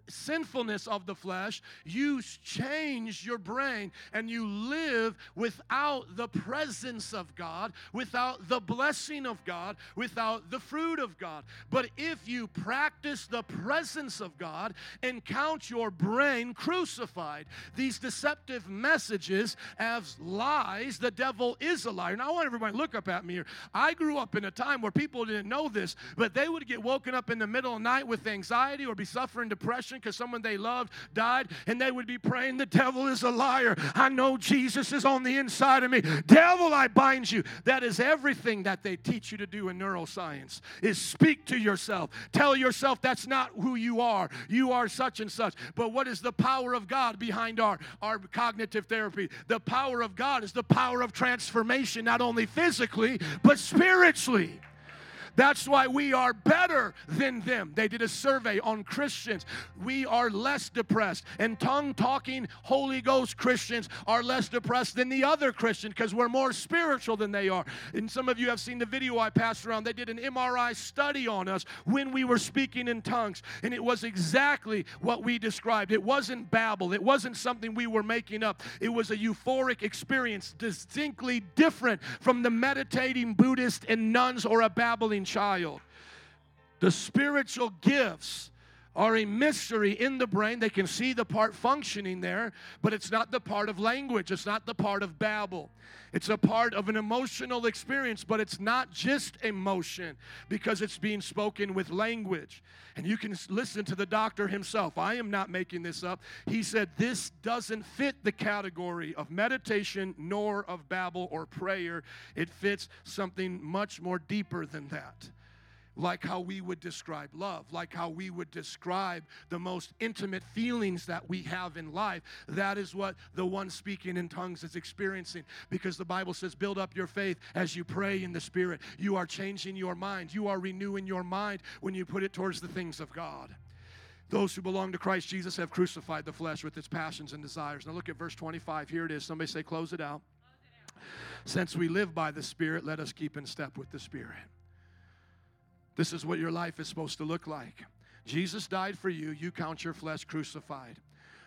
sinfulness of the flesh, you change your brain and you live without the presence of God, without the blessing of God, without the fruit of God. But if you practice the presence of God and count your brain crucified, these deceptive messages as lies, the devil is a liar. Now, I want everybody to look up at me here. I grew up in a time where people didn't know this, but they would get woken up in the middle of the night with anxiety or be suffering depression because someone they loved died, and they would be praying, The devil is a liar. I know Jesus is on the inside of me. Devil, I bind you. That is everything that they teach you to do in neuroscience is speak to yourself. Tell yourself that's not who you are. You are such and such. But what is the power of God behind our, our cognitive therapy? The power of God is the power of transformation, not only physically, but spiritually. That's why we are better than them. They did a survey on Christians. We are less depressed. And tongue talking Holy Ghost Christians are less depressed than the other Christian because we're more spiritual than they are. And some of you have seen the video I passed around. They did an MRI study on us when we were speaking in tongues. And it was exactly what we described. It wasn't babble, it wasn't something we were making up. It was a euphoric experience, distinctly different from the meditating Buddhist and nuns or a babbling child. The spiritual gifts are a mystery in the brain. They can see the part functioning there, but it's not the part of language. It's not the part of babble. It's a part of an emotional experience, but it's not just emotion because it's being spoken with language. And you can listen to the doctor himself. I am not making this up. He said this doesn't fit the category of meditation nor of babble or prayer. It fits something much more deeper than that like how we would describe love, like how we would describe the most intimate feelings that we have in life. That is what the one speaking in tongues is experiencing because the Bible says, Build up your faith as you pray in the Spirit. You are changing your mind, you are renewing your mind when you put it towards the things of God. Those who belong to Christ Jesus have crucified the flesh with its passions and desires. Now look at verse 25. Here it is. Somebody say, Close it out. Since we live by the Spirit, let us keep in step with the Spirit. This is what your life is supposed to look like. Jesus died for you. You count your flesh crucified.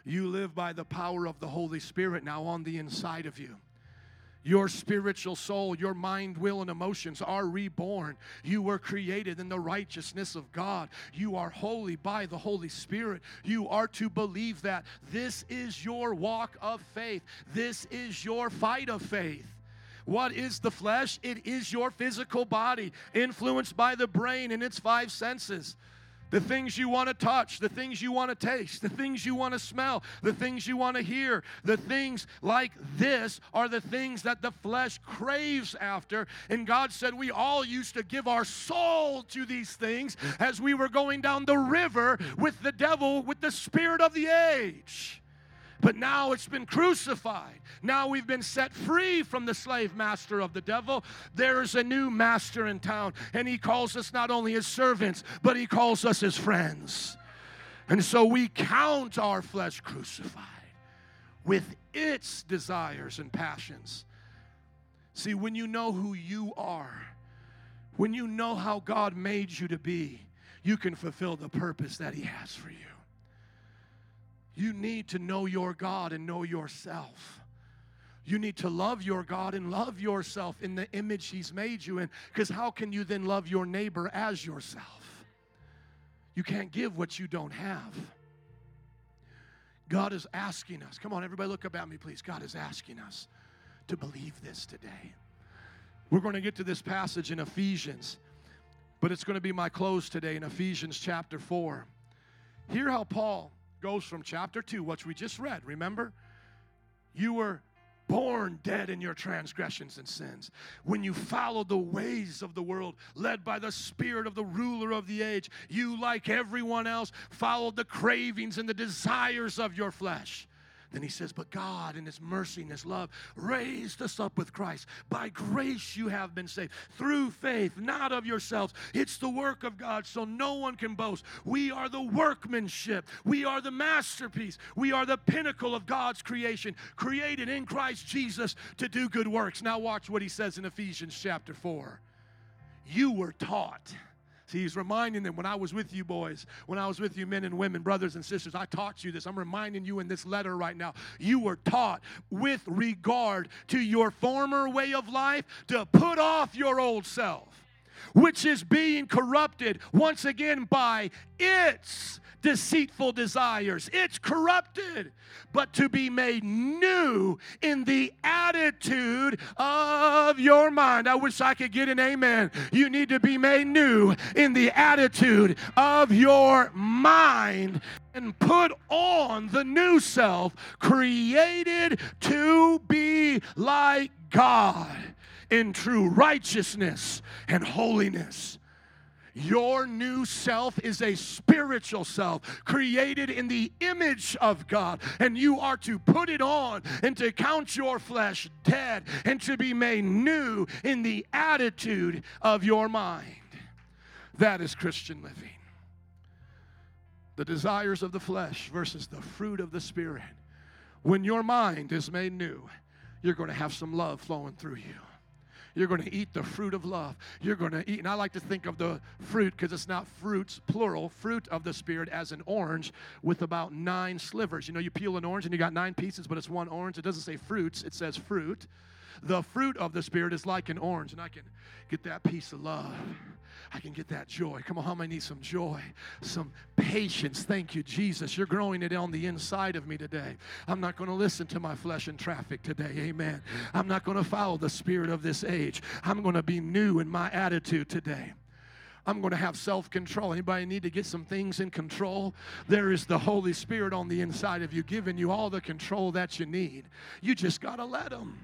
You live by the power of the Holy Spirit now on the inside of you. Your spiritual soul, your mind, will, and emotions are reborn. You were created in the righteousness of God. You are holy by the Holy Spirit. You are to believe that. This is your walk of faith, this is your fight of faith. What is the flesh? It is your physical body, influenced by the brain and its five senses. The things you want to touch, the things you want to taste, the things you want to smell, the things you want to hear, the things like this are the things that the flesh craves after. And God said we all used to give our soul to these things as we were going down the river with the devil, with the spirit of the age. But now it's been crucified. Now we've been set free from the slave master of the devil. There's a new master in town, and he calls us not only his servants, but he calls us his friends. And so we count our flesh crucified with its desires and passions. See, when you know who you are, when you know how God made you to be, you can fulfill the purpose that He has for you. You need to know your God and know yourself. You need to love your God and love yourself in the image He's made you in. Because how can you then love your neighbor as yourself? You can't give what you don't have. God is asking us, come on, everybody, look up at me, please. God is asking us to believe this today. We're going to get to this passage in Ephesians, but it's going to be my close today in Ephesians chapter 4. Hear how Paul goes from chapter 2, which we just read. Remember? You were born dead in your transgressions and sins. When you followed the ways of the world, led by the spirit of the ruler of the age, you, like everyone else, followed the cravings and the desires of your flesh. Then he says, But God, in His mercy and His love, raised us up with Christ. By grace you have been saved through faith, not of yourselves. It's the work of God, so no one can boast. We are the workmanship, we are the masterpiece, we are the pinnacle of God's creation, created in Christ Jesus to do good works. Now, watch what he says in Ephesians chapter 4. You were taught See, he's reminding them when I was with you boys, when I was with you men and women, brothers and sisters, I taught you this. I'm reminding you in this letter right now. You were taught with regard to your former way of life to put off your old self, which is being corrupted once again by its deceitful desires. It's corrupted, but to be made new in the attitude of your mind. I wish I could get an amen. You need to be made new in the attitude of your mind and put on the new self created to be like God in true righteousness and holiness. Your new self is a spiritual self created in the image of God, and you are to put it on and to count your flesh dead and to be made new in the attitude of your mind. That is Christian living. The desires of the flesh versus the fruit of the Spirit. When your mind is made new, you're going to have some love flowing through you. You're going to eat the fruit of love. You're going to eat, and I like to think of the fruit because it's not fruits, plural, fruit of the Spirit as an orange with about nine slivers. You know, you peel an orange and you got nine pieces, but it's one orange. It doesn't say fruits, it says fruit. The fruit of the Spirit is like an orange, and I can get that piece of love. I can get that joy. Come on, how many need some joy, some patience? Thank you, Jesus. You're growing it on the inside of me today. I'm not going to listen to my flesh and traffic today. Amen. I'm not going to follow the spirit of this age. I'm going to be new in my attitude today. I'm going to have self control. Anybody need to get some things in control? There is the Holy Spirit on the inside of you, giving you all the control that you need. You just got to let Him.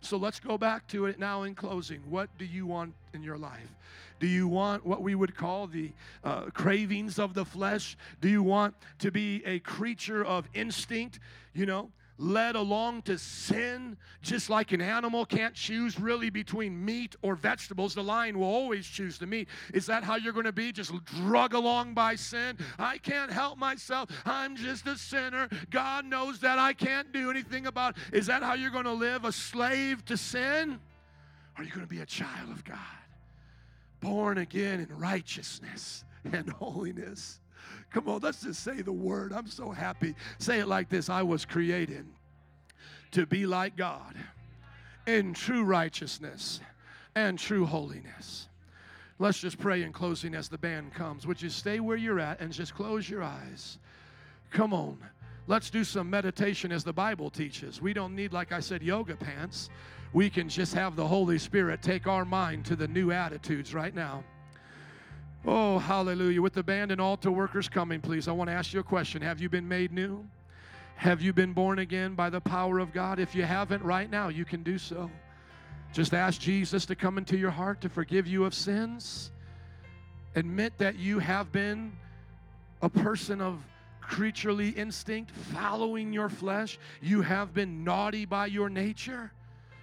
So let's go back to it now in closing. What do you want in your life? Do you want what we would call the uh, cravings of the flesh? Do you want to be a creature of instinct? You know, led along to sin, just like an animal can't choose really between meat or vegetables. The lion will always choose the meat. Is that how you're going to be? Just drug along by sin? I can't help myself. I'm just a sinner. God knows that I can't do anything about it. Is that how you're going to live? A slave to sin? Are you going to be a child of God? Born again in righteousness and holiness. Come on, let's just say the word. I'm so happy. Say it like this I was created to be like God in true righteousness and true holiness. Let's just pray in closing as the band comes. Would you stay where you're at and just close your eyes? Come on. Let's do some meditation as the Bible teaches. We don't need, like I said, yoga pants. We can just have the Holy Spirit take our mind to the new attitudes right now. Oh, hallelujah. With the band and altar workers coming, please, I want to ask you a question. Have you been made new? Have you been born again by the power of God? If you haven't right now, you can do so. Just ask Jesus to come into your heart to forgive you of sins. Admit that you have been a person of creaturely instinct, following your flesh. You have been naughty by your nature.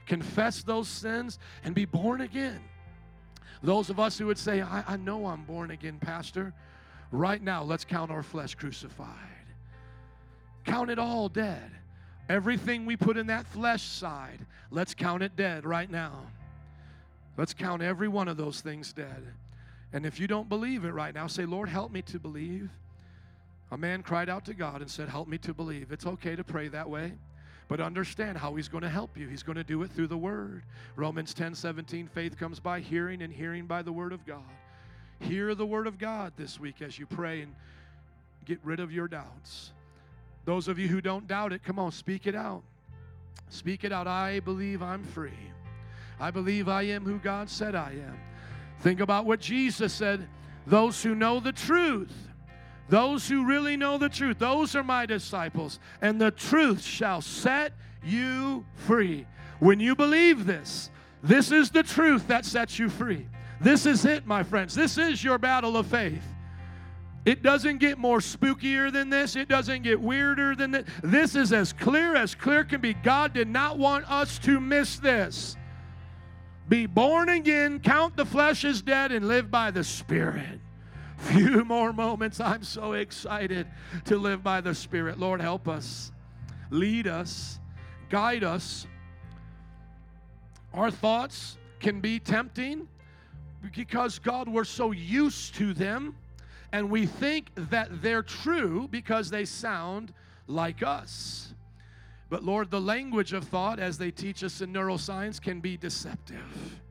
Confess those sins and be born again. Those of us who would say, I, I know I'm born again, Pastor, right now, let's count our flesh crucified. Count it all dead. Everything we put in that flesh side, let's count it dead right now. Let's count every one of those things dead. And if you don't believe it right now, say, Lord, help me to believe. A man cried out to God and said, Help me to believe. It's okay to pray that way. But understand how he's going to help you. He's going to do it through the word. Romans 10 17, faith comes by hearing, and hearing by the word of God. Hear the word of God this week as you pray and get rid of your doubts. Those of you who don't doubt it, come on, speak it out. Speak it out. I believe I'm free. I believe I am who God said I am. Think about what Jesus said those who know the truth those who really know the truth, those are my disciples, and the truth shall set you free. When you believe this, this is the truth that sets you free. This is it, my friends. This is your battle of faith. It doesn't get more spookier than this. It doesn't get weirder than this. This is as clear as clear can be. God did not want us to miss this. Be born again, count the flesh as dead, and live by the Spirit few more moments. I'm so excited to live by the Spirit. Lord, help us, lead us, guide us. Our thoughts can be tempting because, God, we're so used to them and we think that they're true because they sound like us. But Lord, the language of thought, as they teach us in neuroscience, can be deceptive.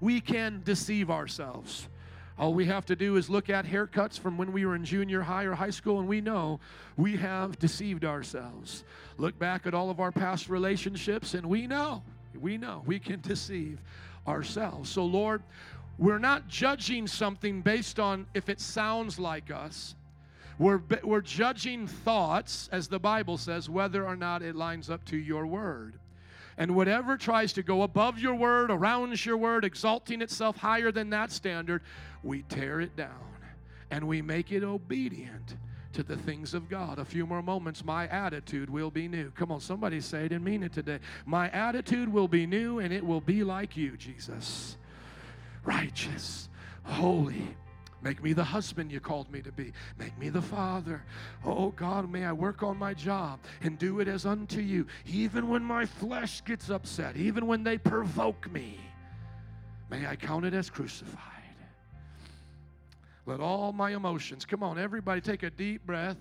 We can deceive ourselves. All we have to do is look at haircuts from when we were in junior high or high school, and we know we have deceived ourselves. Look back at all of our past relationships, and we know, we know we can deceive ourselves. So, Lord, we're not judging something based on if it sounds like us. We're, we're judging thoughts, as the Bible says, whether or not it lines up to your word. And whatever tries to go above your word, around your word, exalting itself higher than that standard, we tear it down and we make it obedient to the things of God. A few more moments, my attitude will be new. Come on, somebody say it and mean it today. My attitude will be new and it will be like you, Jesus. Righteous, holy, Make me the husband you called me to be. Make me the father. Oh God, may I work on my job and do it as unto you, even when my flesh gets upset, even when they provoke me. May I count it as crucified. Let all my emotions, come on, everybody take a deep breath.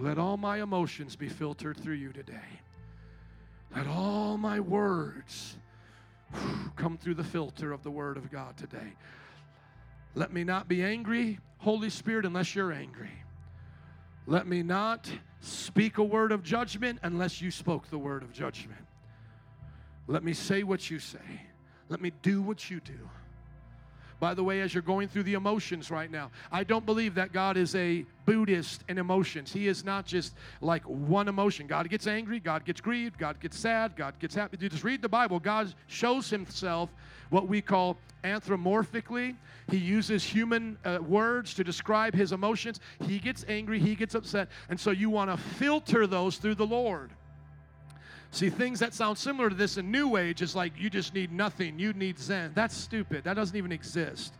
Let all my emotions be filtered through you today. Let all my words come through the filter of the Word of God today. Let me not be angry, Holy Spirit, unless you're angry. Let me not speak a word of judgment unless you spoke the word of judgment. Let me say what you say. Let me do what you do. By the way, as you're going through the emotions right now, I don't believe that God is a Buddhist in emotions. He is not just like one emotion. God gets angry, God gets grieved, God gets sad, God gets happy. You just read the Bible. God shows himself what we call anthropomorphically. He uses human uh, words to describe his emotions. He gets angry, he gets upset. And so you want to filter those through the Lord. See, things that sound similar to this in New Age is like you just need nothing, you need Zen. That's stupid. That doesn't even exist.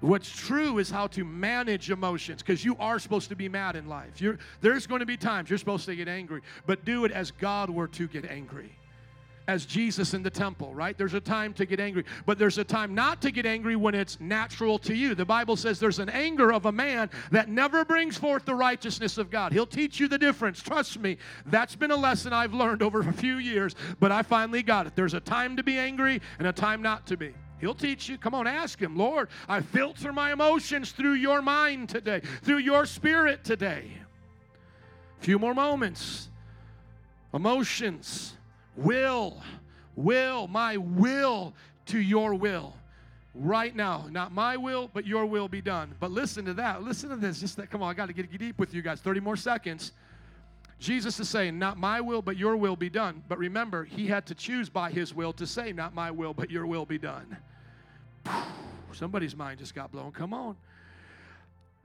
What's true is how to manage emotions because you are supposed to be mad in life. You're, there's going to be times you're supposed to get angry, but do it as God were to get angry as Jesus in the temple, right? There's a time to get angry, but there's a time not to get angry when it's natural to you. The Bible says there's an anger of a man that never brings forth the righteousness of God. He'll teach you the difference. Trust me, that's been a lesson I've learned over a few years, but I finally got it. There's a time to be angry and a time not to be. He'll teach you. Come on, ask Him, Lord, I filter my emotions through your mind today, through your spirit today. A few more moments. Emotions will, will, my will to your will. Right now, not my will, but your will be done. But listen to that. Listen to this. Just that, come on, I got to get deep with you guys. 30 more seconds. Jesus is saying, Not my will, but your will be done. But remember, he had to choose by his will to say, Not my will, but your will be done. Somebody's mind just got blown. Come on.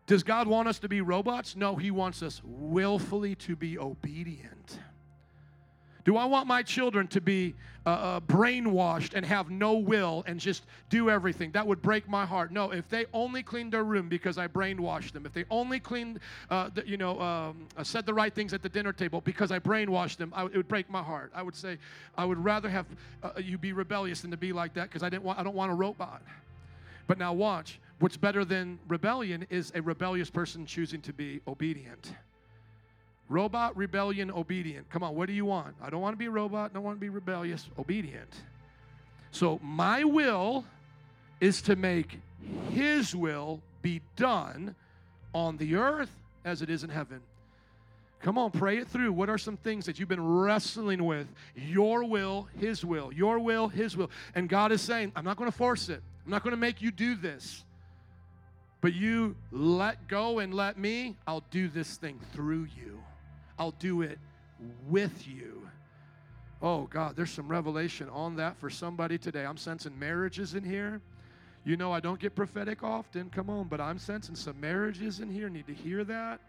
Does God want us to be robots? No, he wants us willfully to be obedient. Do I want my children to be uh, uh, brainwashed and have no will and just do everything? That would break my heart. No, if they only cleaned their room because I brainwashed them, if they only cleaned, uh, the, you know, um, uh, said the right things at the dinner table because I brainwashed them, I, it would break my heart. I would say, I would rather have uh, you be rebellious than to be like that because I didn't I don't want a robot. But now watch. What's better than rebellion is a rebellious person choosing to be obedient. Robot, rebellion, obedient. Come on, what do you want? I don't want to be a robot, don't want to be rebellious, obedient. So my will is to make his will be done on the earth as it is in heaven. Come on, pray it through. What are some things that you've been wrestling with? Your will, His will. Your will, His will. And God is saying, I'm not going to force it. I'm not going to make you do this. But you let go and let me, I'll do this thing through you. I'll do it with you. Oh, God, there's some revelation on that for somebody today. I'm sensing marriages in here. You know, I don't get prophetic often, come on, but I'm sensing some marriages in here. Need to hear that.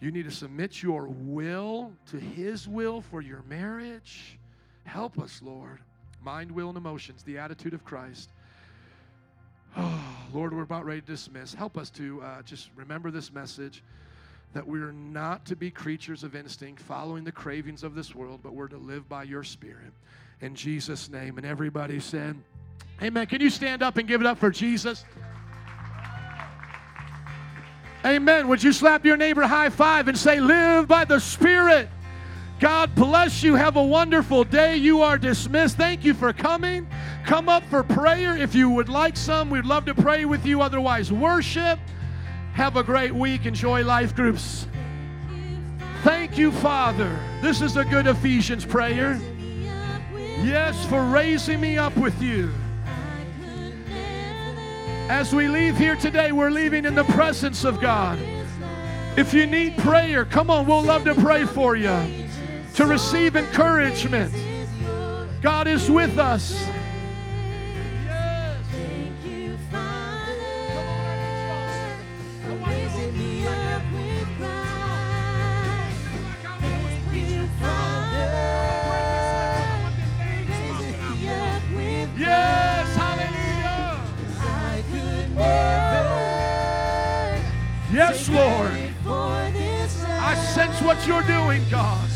You need to submit your will to His will for your marriage. Help us, Lord. Mind, will, and emotions, the attitude of Christ. Oh, Lord, we're about ready to dismiss. Help us to uh, just remember this message that we're not to be creatures of instinct, following the cravings of this world, but we're to live by your Spirit. In Jesus' name. And everybody said, Amen. Can you stand up and give it up for Jesus? Amen. Would you slap your neighbor high five and say, Live by the Spirit? God bless you. Have a wonderful day. You are dismissed. Thank you for coming. Come up for prayer if you would like some. We'd love to pray with you. Otherwise, worship. Have a great week. Enjoy life groups. Thank you, Father. This is a good Ephesians prayer. Yes, for raising me up with you. As we leave here today, we're leaving in the presence of God. If you need prayer, come on, we'll love to pray for you. To receive encouragement. God is with us. Lord. I sense what you're doing, God.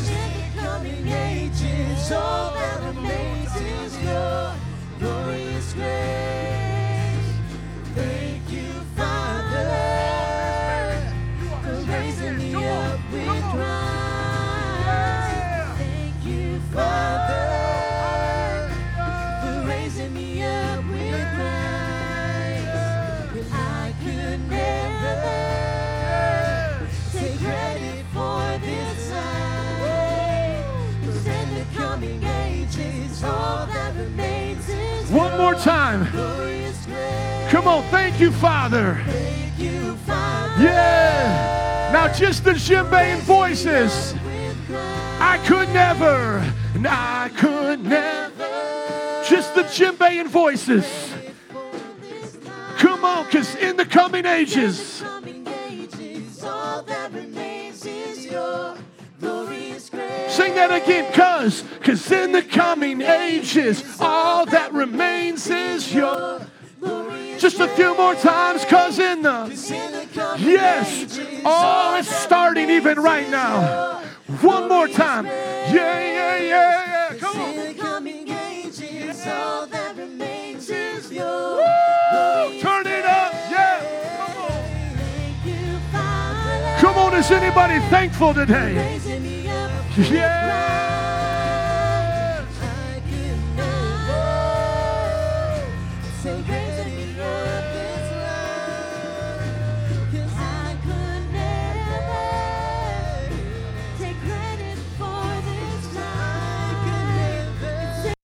ages, your glorious grace. Time. Come on. Thank you, Father. Yeah. Now, just the djembe voices. I could never, and I could never. Just the djembe voices. Come on, because in the coming ages, all that remains is your glorious grace. Sing that again, cause, cause in the coming ages, all that remains is your. Just a few more times, cause in the. in the coming Yes. Oh, it's starting even right now. One more time. Yeah, yeah, yeah, yeah. Come on. coming ages, all that remains is your Woo! Turn it up. Yeah. Come on. Thank you, Father, Come on, is anybody thankful today? Yeah!